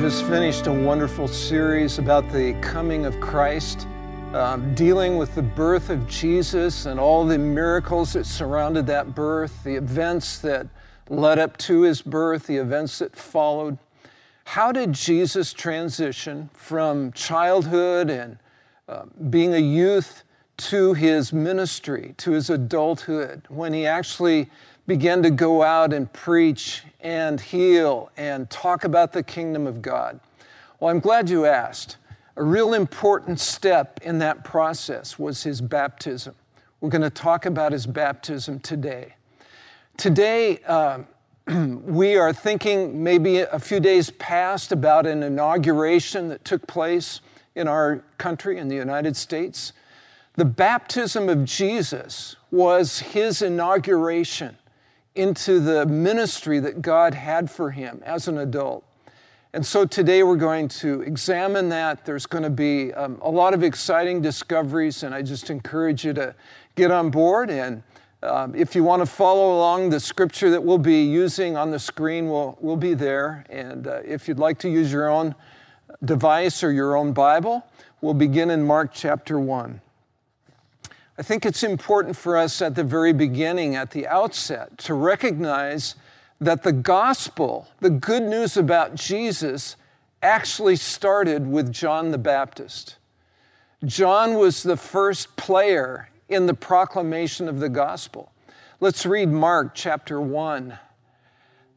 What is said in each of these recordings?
just finished a wonderful series about the coming of Christ, um, dealing with the birth of Jesus and all the miracles that surrounded that birth, the events that led up to his birth, the events that followed. How did Jesus transition from childhood and uh, being a youth to his ministry, to his adulthood, when he actually began to go out and preach and heal and talk about the kingdom of God? Well, I'm glad you asked. A real important step in that process was his baptism. We're going to talk about his baptism today. Today, uh, we are thinking maybe a few days past about an inauguration that took place in our country, in the United States. The baptism of Jesus was his inauguration into the ministry that God had for him as an adult. And so today we're going to examine that. There's going to be um, a lot of exciting discoveries, and I just encourage you to get on board. And um, if you want to follow along, the scripture that we'll be using on the screen will, will be there. And uh, if you'd like to use your own device or your own Bible, we'll begin in Mark chapter 1. I think it's important for us at the very beginning, at the outset, to recognize that the gospel, the good news about Jesus, actually started with John the Baptist. John was the first player in the proclamation of the gospel. Let's read Mark chapter 1.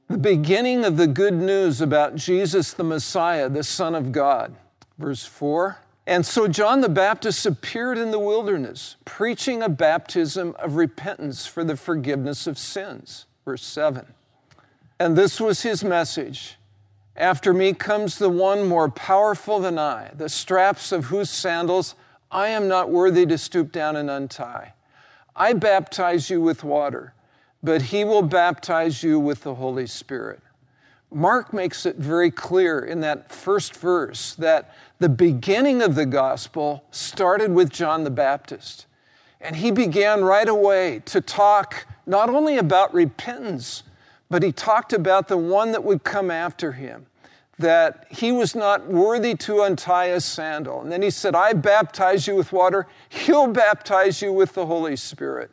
The beginning of the good news about Jesus the Messiah, the Son of God. Verse 4 and so John the Baptist appeared in the wilderness, preaching a baptism of repentance for the forgiveness of sins. Verse 7. And this was his message After me comes the one more powerful than I, the straps of whose sandals I am not worthy to stoop down and untie. I baptize you with water, but he will baptize you with the Holy Spirit. Mark makes it very clear in that first verse that the beginning of the gospel started with John the Baptist. And he began right away to talk not only about repentance, but he talked about the one that would come after him, that he was not worthy to untie a sandal. And then he said, I baptize you with water, he'll baptize you with the Holy Spirit.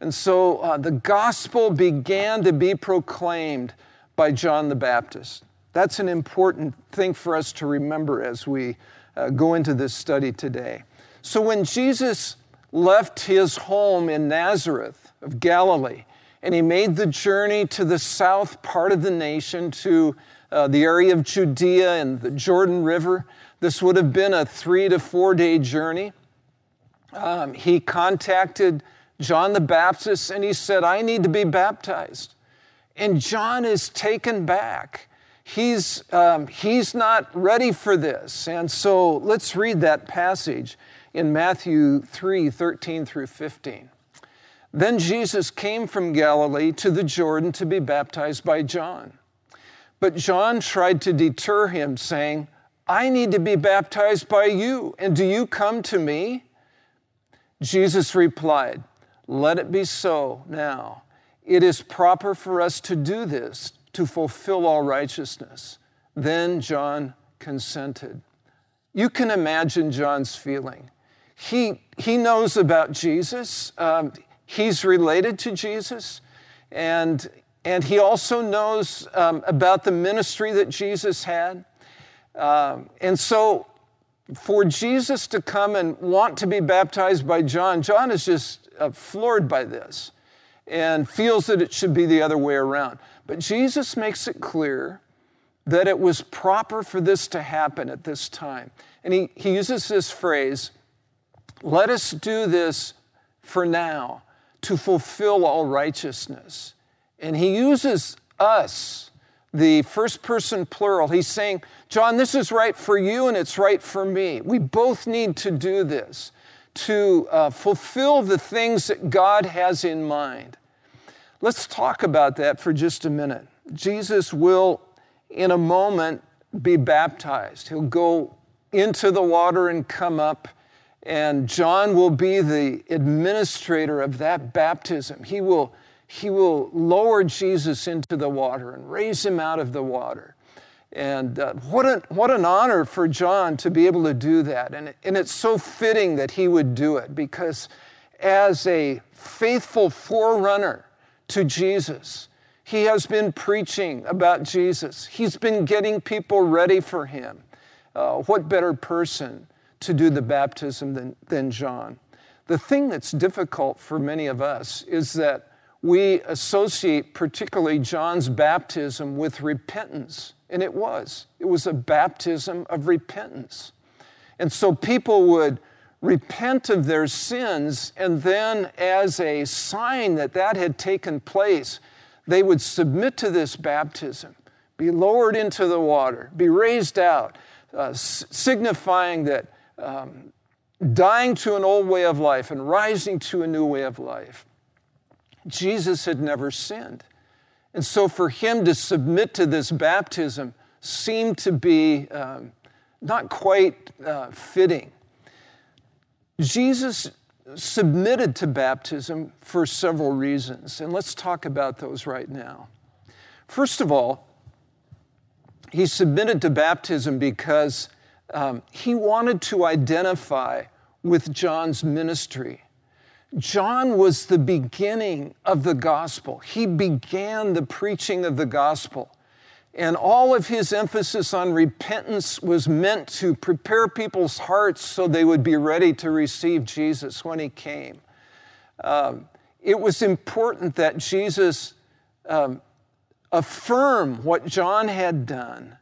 And so uh, the gospel began to be proclaimed by John the Baptist. That's an important thing for us to remember as we uh, go into this study today. So, when Jesus left his home in Nazareth of Galilee and he made the journey to the south part of the nation to uh, the area of Judea and the Jordan River, this would have been a three to four day journey. Um, he contacted John the Baptist and he said, I need to be baptized. And John is taken back. He's, um, he's not ready for this. And so let's read that passage in Matthew 3 13 through 15. Then Jesus came from Galilee to the Jordan to be baptized by John. But John tried to deter him, saying, I need to be baptized by you, and do you come to me? Jesus replied, Let it be so now. It is proper for us to do this to fulfill all righteousness. Then John consented. You can imagine John's feeling. He, he knows about Jesus, um, he's related to Jesus, and, and he also knows um, about the ministry that Jesus had. Um, and so, for Jesus to come and want to be baptized by John, John is just uh, floored by this and feels that it should be the other way around. But Jesus makes it clear that it was proper for this to happen at this time. And he, he uses this phrase let us do this for now to fulfill all righteousness. And he uses us, the first person plural. He's saying, John, this is right for you and it's right for me. We both need to do this to uh, fulfill the things that God has in mind. Let's talk about that for just a minute. Jesus will, in a moment, be baptized. He'll go into the water and come up, and John will be the administrator of that baptism. He will, he will lower Jesus into the water and raise him out of the water. And uh, what, an, what an honor for John to be able to do that. And, and it's so fitting that he would do it because, as a faithful forerunner to Jesus, he has been preaching about Jesus. He's been getting people ready for him. Uh, what better person to do the baptism than, than John? The thing that's difficult for many of us is that we associate particularly John's baptism with repentance. And it was. It was a baptism of repentance. And so people would repent of their sins, and then, as a sign that that had taken place, they would submit to this baptism, be lowered into the water, be raised out, uh, s- signifying that um, dying to an old way of life and rising to a new way of life. Jesus had never sinned. And so for him to submit to this baptism seemed to be um, not quite uh, fitting. Jesus submitted to baptism for several reasons, and let's talk about those right now. First of all, he submitted to baptism because um, he wanted to identify with John's ministry. John was the beginning of the gospel. He began the preaching of the gospel. And all of his emphasis on repentance was meant to prepare people's hearts so they would be ready to receive Jesus when he came. Um, it was important that Jesus um, affirm what John had done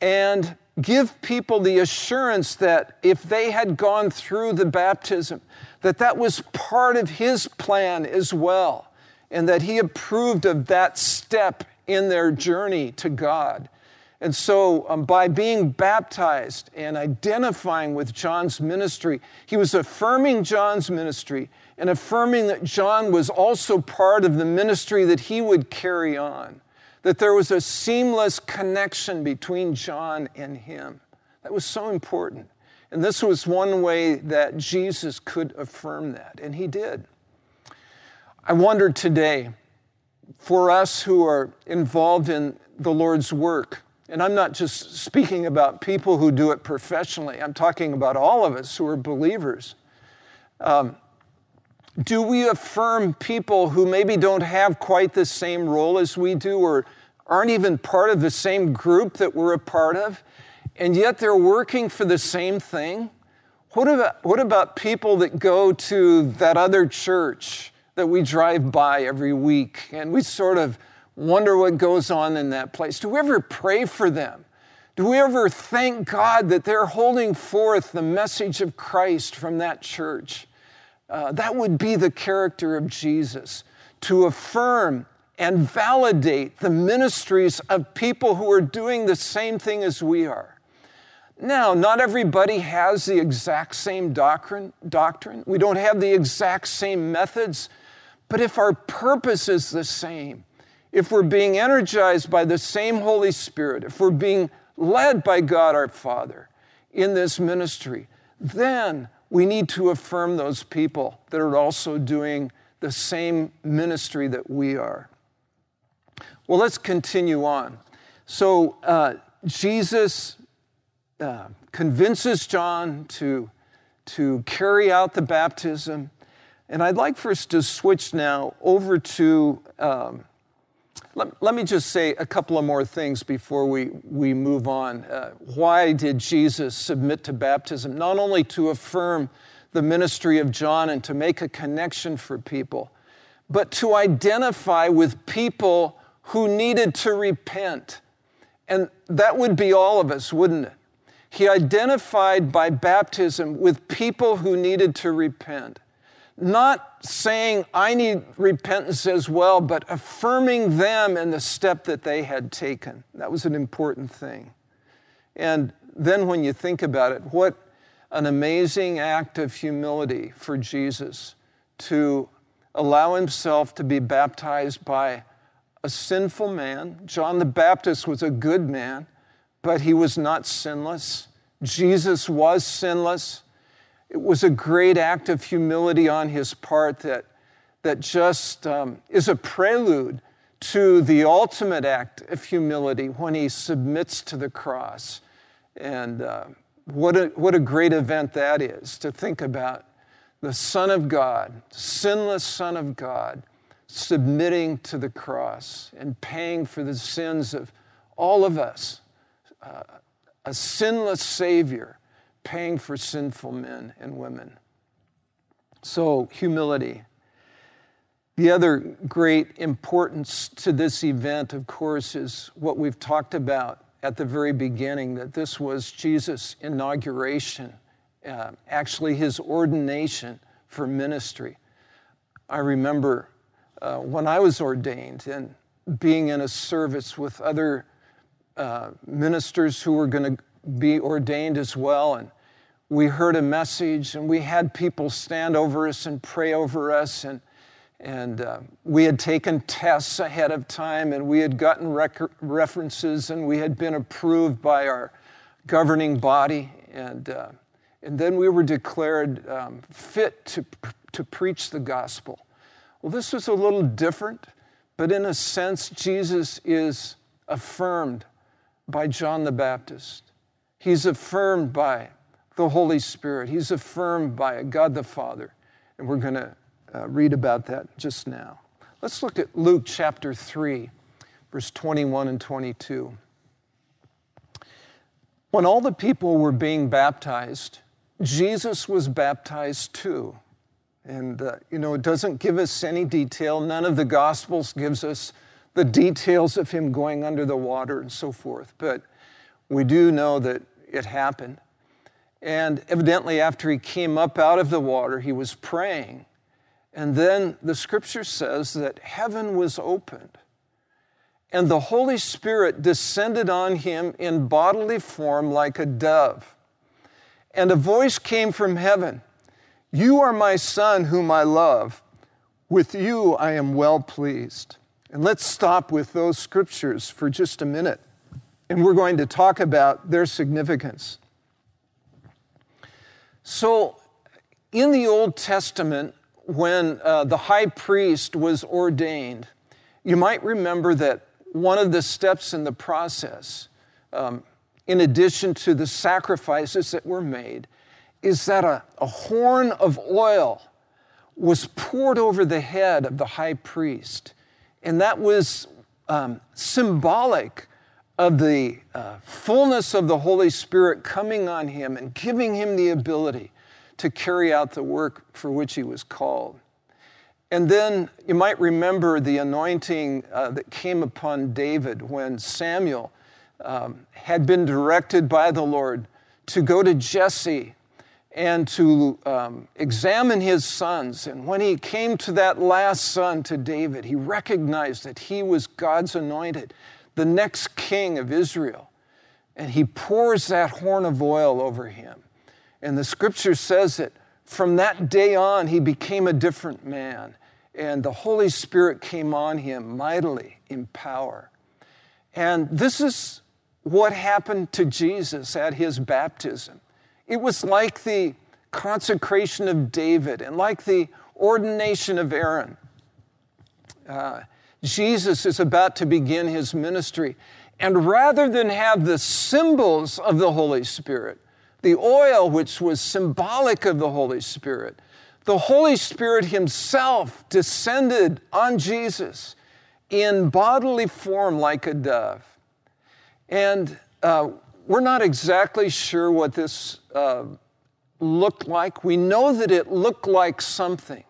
and give people the assurance that if they had gone through the baptism, that that was part of his plan as well, and that he approved of that step in their journey to God. And so, um, by being baptized and identifying with John's ministry, he was affirming John's ministry and affirming that John was also part of the ministry that he would carry on, that there was a seamless connection between John and him. That was so important. And this was one way that Jesus could affirm that, and he did. I wonder today, for us who are involved in the Lord's work, and I'm not just speaking about people who do it professionally, I'm talking about all of us who are believers. Um, do we affirm people who maybe don't have quite the same role as we do or aren't even part of the same group that we're a part of? And yet they're working for the same thing? What about, what about people that go to that other church that we drive by every week and we sort of wonder what goes on in that place? Do we ever pray for them? Do we ever thank God that they're holding forth the message of Christ from that church? Uh, that would be the character of Jesus to affirm and validate the ministries of people who are doing the same thing as we are. Now, not everybody has the exact same doctrine, doctrine. We don't have the exact same methods. But if our purpose is the same, if we're being energized by the same Holy Spirit, if we're being led by God our Father in this ministry, then we need to affirm those people that are also doing the same ministry that we are. Well, let's continue on. So, uh, Jesus uh, convinces John to, to carry out the baptism. And I'd like for us to switch now over to, um, let, let, me just say a couple of more things before we, we move on. Uh, why did Jesus submit to baptism? Not only to affirm the ministry of John and to make a connection for people, but to identify with people who needed to repent. And that would be all of us, wouldn't it? He identified by baptism with people who needed to repent. Not saying, I need repentance as well, but affirming them in the step that they had taken. That was an important thing. And then when you think about it, what an amazing act of humility for Jesus to allow himself to be baptized by a sinful man. John the Baptist was a good man but he was not sinless. Jesus was sinless. It was a great act of humility on his part that, that just um, is a prelude to the ultimate act of humility when he submits to the cross. And uh, what, a, what a great event that is to think about the Son of God, sinless Son of God, submitting to the cross and paying for the sins of all of us. Uh, a sinless Savior paying for sinful men and women. So, humility. The other great importance to this event, of course, is what we've talked about at the very beginning that this was Jesus' inauguration, uh, actually, his ordination for ministry. I remember uh, when I was ordained and being in a service with other uh, ministers who were going to be ordained as well. And we heard a message, and we had people stand over us and pray over us. And, and uh, we had taken tests ahead of time, and we had gotten rec- references, and we had been approved by our governing body. And, uh, and then we were declared um, fit to, to preach the gospel. Well, this was a little different, but in a sense, Jesus is affirmed by John the Baptist. He's affirmed by the Holy Spirit. He's affirmed by God the Father. And we're going to uh, read about that just now. Let's look at Luke chapter 3, verse 21 and 22. When all the people were being baptized, Jesus was baptized too. And, uh, you know, it doesn't give us any detail. None of the Gospels gives us the details of him going under the water and so forth. But we do know that it happened. And evidently, after he came up out of the water, he was praying. And then the scripture says that heaven was opened. And the Holy Spirit descended on him in bodily form like a dove. And a voice came from heaven you are my son, whom I love. With you I am well pleased. And let's stop with those scriptures for just a minute. And we're going to talk about their significance. So, in the Old Testament, when uh, the high priest was ordained, you might remember that one of the steps in the process, um, in addition to the sacrifices that were made, is that a, a horn of oil was poured over the head of the high priest. And that was um, symbolic of the uh, fullness of the Holy Spirit coming on him and giving him the ability to carry out the work for which he was called. And then you might remember the anointing uh, that came upon David when Samuel um, had been directed by the Lord to go to Jesse and to um, examine his sons. And when he came to that last son, to David, he recognized that he was God's anointed, the next king of Israel. And he pours that horn of oil over him. And the scripture says that from that day on, he became a different man. And the Holy Spirit came on him mightily in power. And this is what happened to Jesus at his baptism. It was like the consecration of David and like the ordination of Aaron. Uh, Jesus is about to begin his ministry. And rather than have the symbols of the Holy Spirit, the oil, which was symbolic of the Holy Spirit, the Holy Spirit Himself descended on Jesus in bodily form like a dove. And uh, we're not exactly sure what this uh, looked like. We know that it looked like something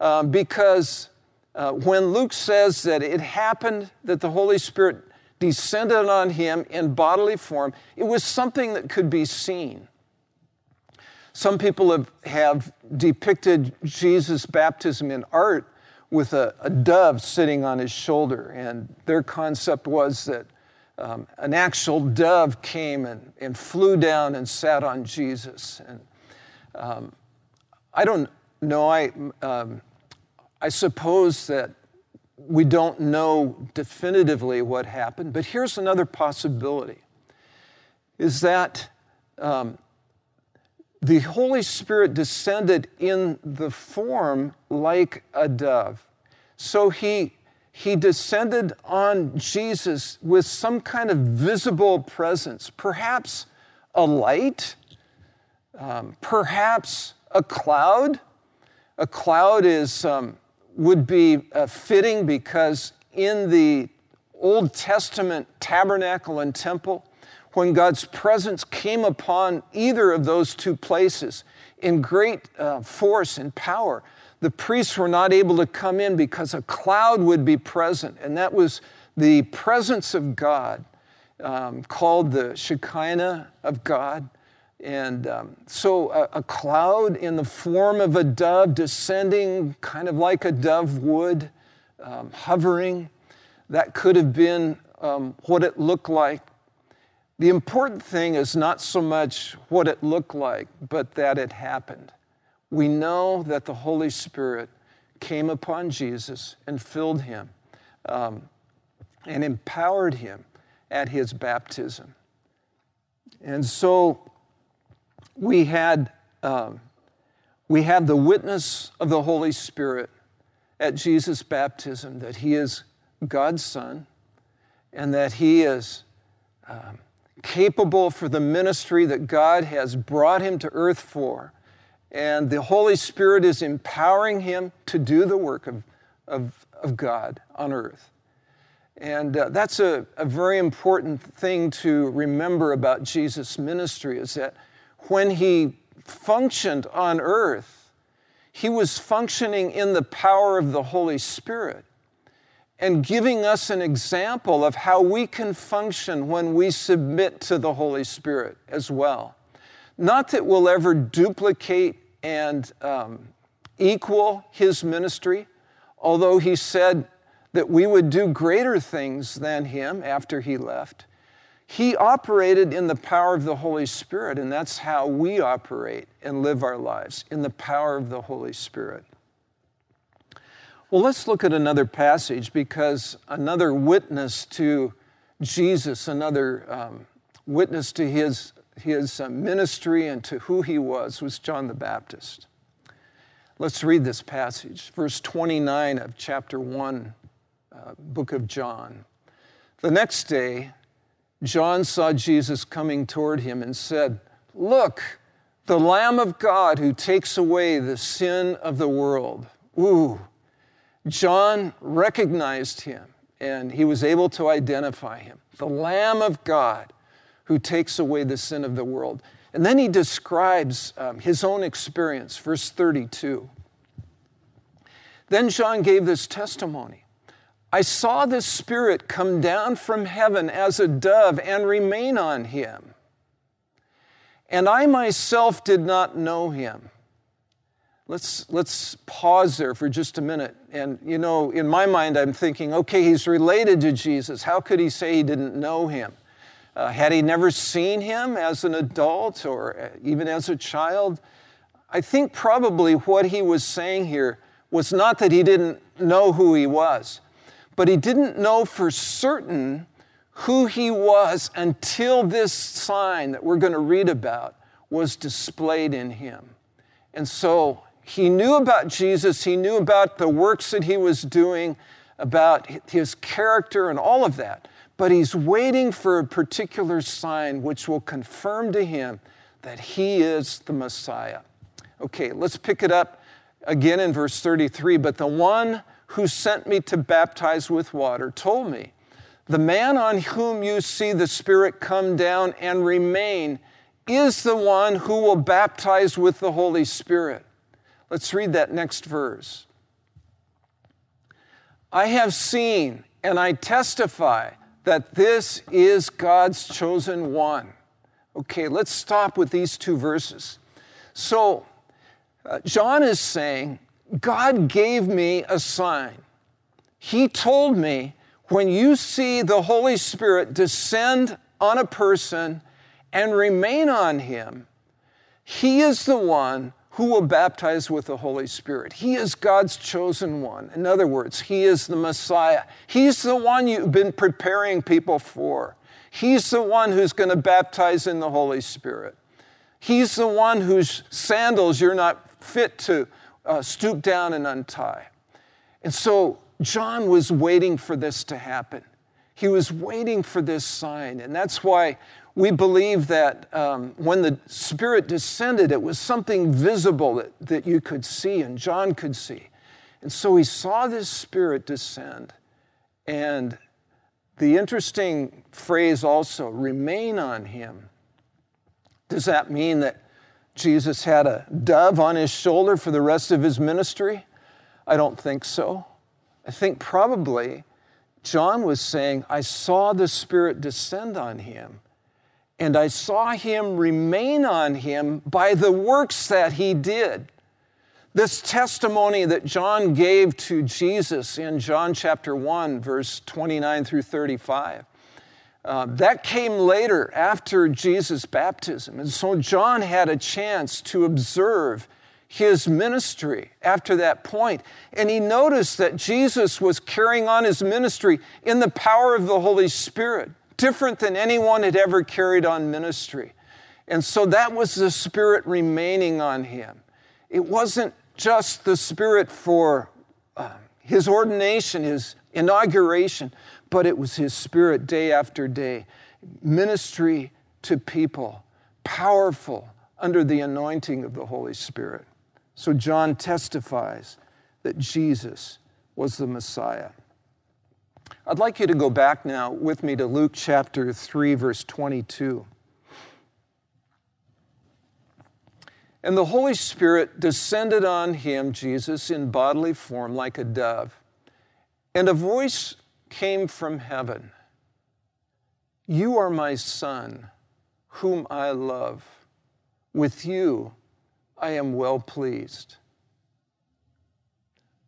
uh, because uh, when Luke says that it happened that the Holy Spirit descended on him in bodily form, it was something that could be seen. Some people have, have depicted Jesus' baptism in art with a, a dove sitting on his shoulder, and their concept was that um, an actual dove came and, and flew down and sat on Jesus. And um, I don't know, I, um, I suppose that we don't know definitively what happened, but here's another possibility is that um, the Holy Spirit descended in the form like a dove. So he he descended on Jesus with some kind of visible presence, perhaps a light, um, perhaps a cloud. A cloud is, um, would be uh, fitting because in the Old Testament tabernacle and temple, when God's presence came upon either of those two places in great uh, force and power, the priests were not able to come in because a cloud would be present, and that was the presence of God, um, called the Shekinah of God. And um, so a, a, cloud in the form of a dove descending, kind of like a dove would, um, hovering, that could have been um, what it looked like. The important thing is not so much what it looked like, but that it happened we know that the Holy Spirit came upon Jesus and filled him um, and empowered him at his baptism. And so we had, um, we had the witness of the Holy Spirit at Jesus' baptism that he is God's Son and that he is um, capable for the ministry that God has brought him to earth for and the Holy Spirit is empowering him to do the work of, of, of God on earth. And uh, that's a, a very important thing to remember about Jesus' ministry is that when he functioned on earth, he was functioning in the power of the Holy Spirit and giving us an example of how we can function when we submit to the Holy Spirit as well. Not that we'll ever duplicate and um, equal his ministry, although he said that we would do greater things than him after he left. He operated in the power of the Holy Spirit, and that's how we operate and live our lives in the power of the Holy Spirit. Well, let's look at another passage because another witness to Jesus, another um, witness to his his uh, ministry and to who he was was John the Baptist. Let's read this passage, verse 29 of chapter 1, uh, book of John. The next day, John saw Jesus coming toward him and said, Look, the Lamb of God who takes away the sin of the world. Ooh, John recognized him and he was able to identify him. The Lamb of God who takes away the sin of the world. And then he describes um, his own experience, verse 32. Then John gave this testimony I saw the Spirit come down from heaven as a dove and remain on him. And I myself did not know him. Let's, let's pause there for just a minute. And, you know, in my mind, I'm thinking, okay, he's related to Jesus. How could he say he didn't know him? Uh, had he never seen him as an adult or uh, even as a child? I think probably what he was saying here was not that he didn't know who he was, but he didn't know for certain who he was until this sign that we're going to read about was displayed in him. And so he knew about Jesus, he knew about the works that he was doing, about his character and all of that but he's waiting for a particular sign which will confirm to him that he is the Messiah. Okay, let's pick it up again in verse 33. But the one who sent me to baptize with water told me, The man on whom you see the Spirit come down and remain is the one who will baptize with the Holy Spirit. Let's read that next verse. I have seen and I testify that this is God's chosen one. Okay, let's stop with these two verses. So, uh, John is saying, God gave me a sign. He told me, when you see the Holy Spirit descend on a person and remain on him, he is the one who will baptize with the Holy Spirit. He is God's chosen one. In other words, He is the Messiah. He's the one you've been preparing people for. He's the one who's going to baptize in the Holy Spirit. He's the one whose sandals you're not fit to uh, stoop down and untie. And so John was waiting for this to happen. He was waiting for this sign. And that's why we believe that um, when the Spirit descended, it was something visible that, that you could see and John could see. And so he saw this Spirit descend. And the interesting phrase also, remain on him. Does that mean that Jesus had a dove on his shoulder for the rest of his ministry? I don't think so. I think probably John was saying, I saw the Spirit descend on him, and I saw him remain on him by the works that he did. This testimony that John gave to Jesus in John chapter 1, verse 29 through 35, uh, that came later after Jesus' baptism. And so John had a chance to observe his ministry after that point. And he noticed that Jesus was carrying on his ministry in the power of the Holy Spirit, different than anyone had ever carried on ministry. And so that was the Spirit remaining on him. It wasn't just the Spirit for uh, his ordination, his inauguration, but it was his Spirit day after day, ministry to people, powerful under the anointing of the Holy Spirit. So John testifies that Jesus was the Messiah. I'd like you to go back now with me to Luke chapter 3, verse 22. And the Holy Spirit descended on him, Jesus, in bodily form like a dove. And a voice came from heaven You are my Son, whom I love. With you I am well pleased.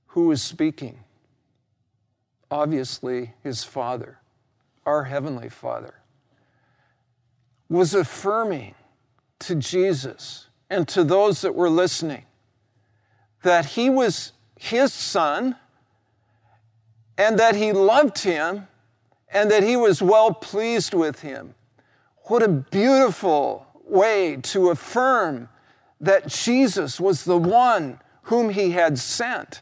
Who is speaking? Obviously, his Father, our Heavenly Father, was affirming to Jesus and to those that were listening that he was his son and that he loved him and that he was well pleased with him. What a beautiful way to affirm that Jesus was the one whom he had sent,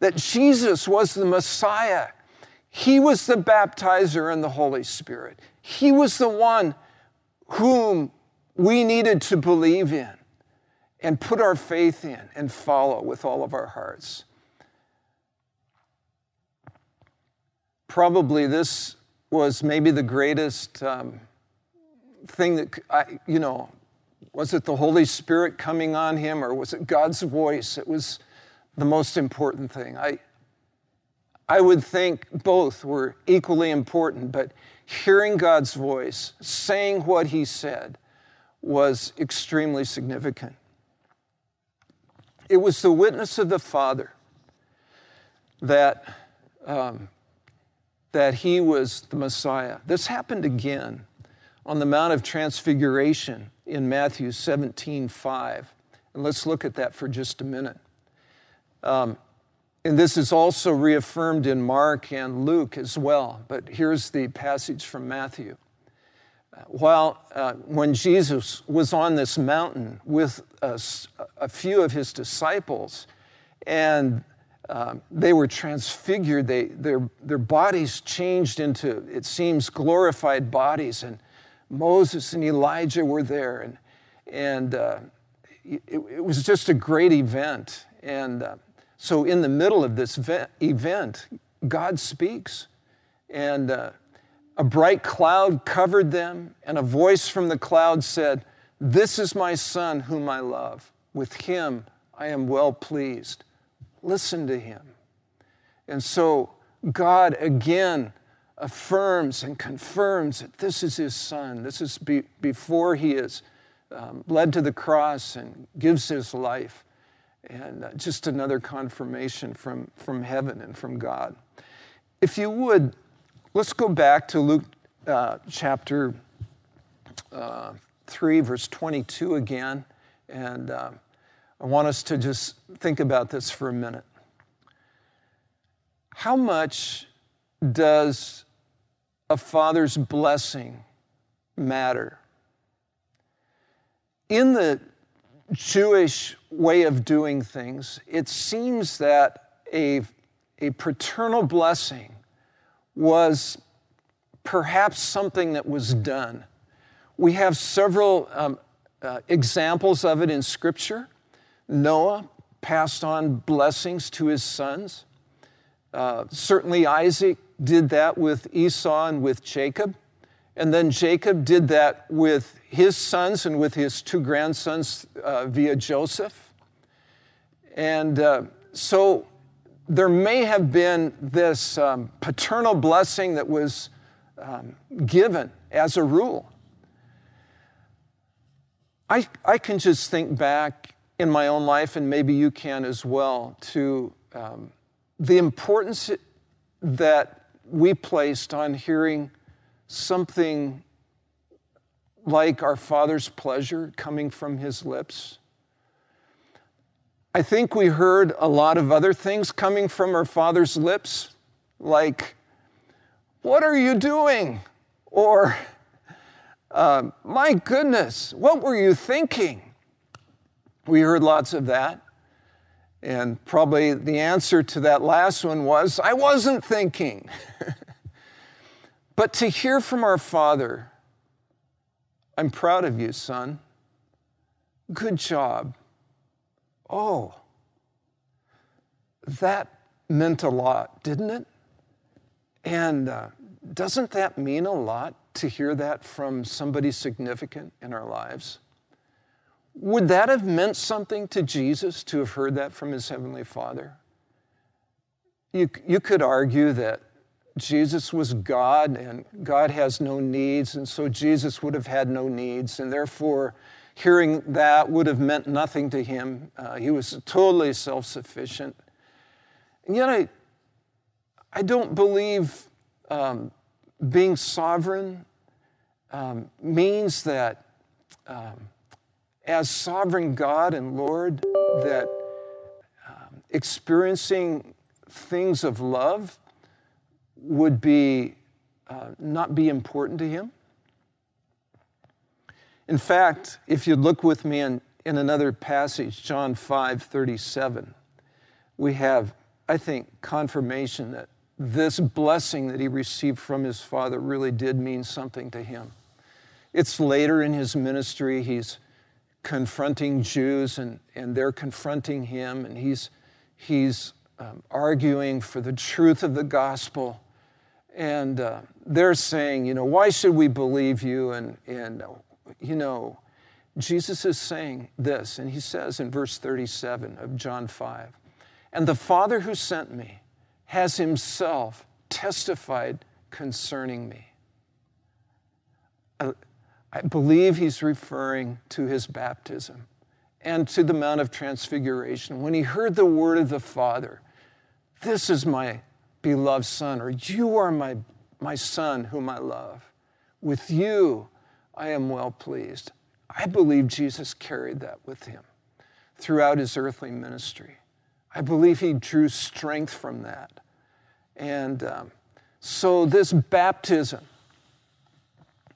that Jesus was the Messiah. He was the baptizer in the Holy Spirit. He was the one whom we needed to believe in and put our faith in and follow with all of our hearts. Probably this was maybe the greatest um, thing that I, you know, was it the Holy Spirit coming on him or was it God's voice? It was the most important thing. I, I would think both were equally important, but hearing God's voice, saying what he said, was extremely significant. It was the witness of the Father that, um, that he was the Messiah. This happened again on the Mount of Transfiguration in Matthew 17 5. And let's look at that for just a minute. Um, and this is also reaffirmed in Mark and Luke as well. But here's the passage from Matthew while uh, when Jesus was on this mountain with a, a few of his disciples, and uh, they were transfigured, they, their, their bodies changed into, it seems, glorified bodies. And Moses and Elijah were there. And, and uh, it, it, was just a great event. And uh, so, in the middle of this event, God speaks. And uh, a bright cloud covered them, and a voice from the cloud said, This is my son whom I love. With him I am well pleased. Listen to him. And so God again affirms and confirms that this is his son. This is be, before he is um, led to the cross and gives his life. And uh, just another confirmation from, from heaven and from God. If you would, Let's go back to Luke uh, chapter uh, 3, verse 22 again. And uh, I want us to just think about this for a minute. How much does a father's blessing matter? In the Jewish way of doing things, it seems that a a paternal blessing was perhaps something that was done. We have several um, uh, examples of it in Scripture. Noah passed on blessings to his sons. Uh, certainly, Isaac did that with Esau and with Jacob. And then Jacob did that with his sons and with his two grandsons uh, via Joseph. And uh, so there may have been this um, paternal blessing that was um, given as a rule. I, I can just think back in my own life, and maybe you can as well, to um, the importance that we placed on hearing something like our Father's pleasure coming from His lips. I think we heard a lot of other things coming from our Father's lips, like, What are you doing? Or, uh, My goodness, what were you thinking? We heard lots of that. And probably the answer to that last one was, I wasn't thinking. but to hear from our Father, I'm proud of you, son. Good job. Oh, that meant a lot, didn't it? And uh, doesn't that mean a lot to hear that from somebody significant in our lives? Would that have meant something to Jesus to have heard that from his heavenly Father? You, you could argue that Jesus was God and God has no needs, and so Jesus would have had no needs, and therefore hearing that would have meant nothing to him. Uh, he was totally self sufficient. And yet, I, I don't believe um, being sovereign um, means that um, as sovereign God and Lord that um, experiencing things of love would be uh, not be important to him. In fact, if you look with me in, in another passage, John 5 37, we have, I think, confirmation that this blessing that he received from his father really did mean something to him. It's later in his ministry, he's confronting Jews and, and they're confronting him, and he's, he's um, arguing for the truth of the gospel. And uh, they're saying, you know, why should we believe you? And, and, you know, Jesus is saying this, and he says in verse 37 of John 5 And the Father who sent me has himself testified concerning me. I believe he's referring to his baptism and to the Mount of Transfiguration. When he heard the word of the Father, This is my beloved Son, or You are my, my Son whom I love. With you I am well pleased. I believe Jesus carried that with him throughout his earthly ministry. I believe he drew strength from that. And um, so, this baptism,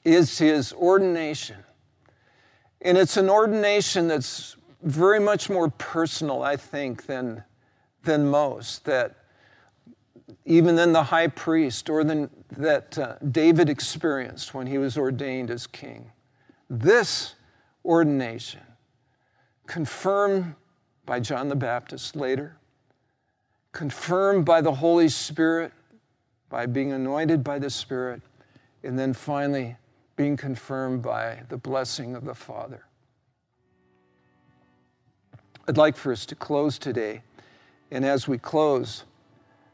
is his ordination. And it's an ordination that's very much more personal, I think, than, than most, that even than the high priest or than that uh, David experienced when he was ordained as king. This ordination, confirmed by John the Baptist later, confirmed by the Holy Spirit, by being anointed by the Spirit, and then finally being confirmed by the blessing of the Father. I'd like for us to close today. And as we close,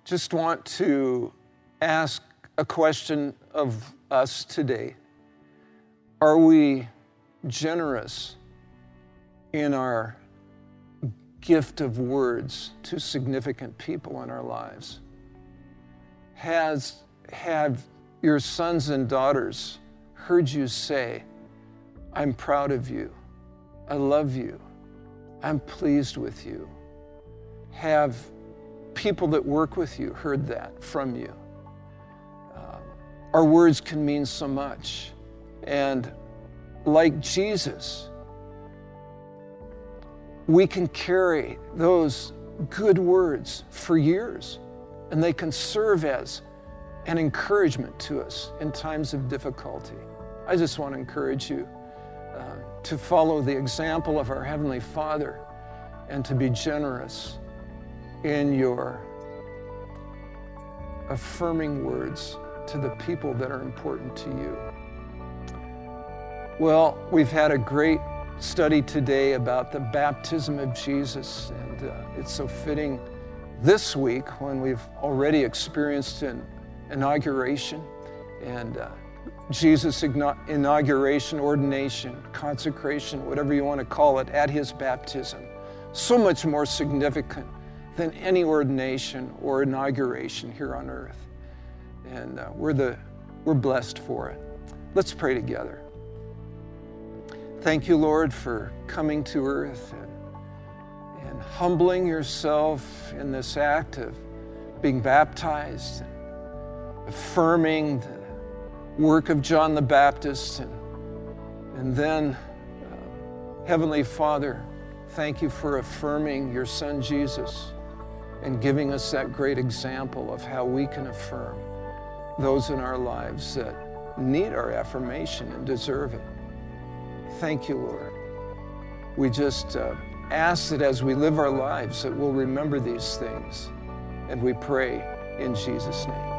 just want to ask a question of us today. Are we generous in our gift of words to significant people in our lives? Has have your sons and daughters heard you say, I'm proud of you, I love you, I'm pleased with you. Have people that work with you heard that from you? Uh, our words can mean so much. And like Jesus, we can carry those good words for years and they can serve as an encouragement to us in times of difficulty. I just want to encourage you uh, to follow the example of our Heavenly Father and to be generous in your affirming words to the people that are important to you. Well, we've had a great study today about the baptism of Jesus, and uh, it's so fitting this week when we've already experienced an inauguration and uh, Jesus' inauguration, ordination, consecration, whatever you want to call it, at his baptism. So much more significant than any ordination or inauguration here on earth. And uh, we're, the, we're blessed for it. Let's pray together. Thank you, Lord, for coming to earth and, and humbling yourself in this act of being baptized, affirming the work of John the Baptist, and, and then, uh, Heavenly Father, thank you for affirming your Son Jesus and giving us that great example of how we can affirm those in our lives that need our affirmation and deserve it. Thank you, Lord. We just uh, ask that as we live our lives that we'll remember these things and we pray in Jesus' name.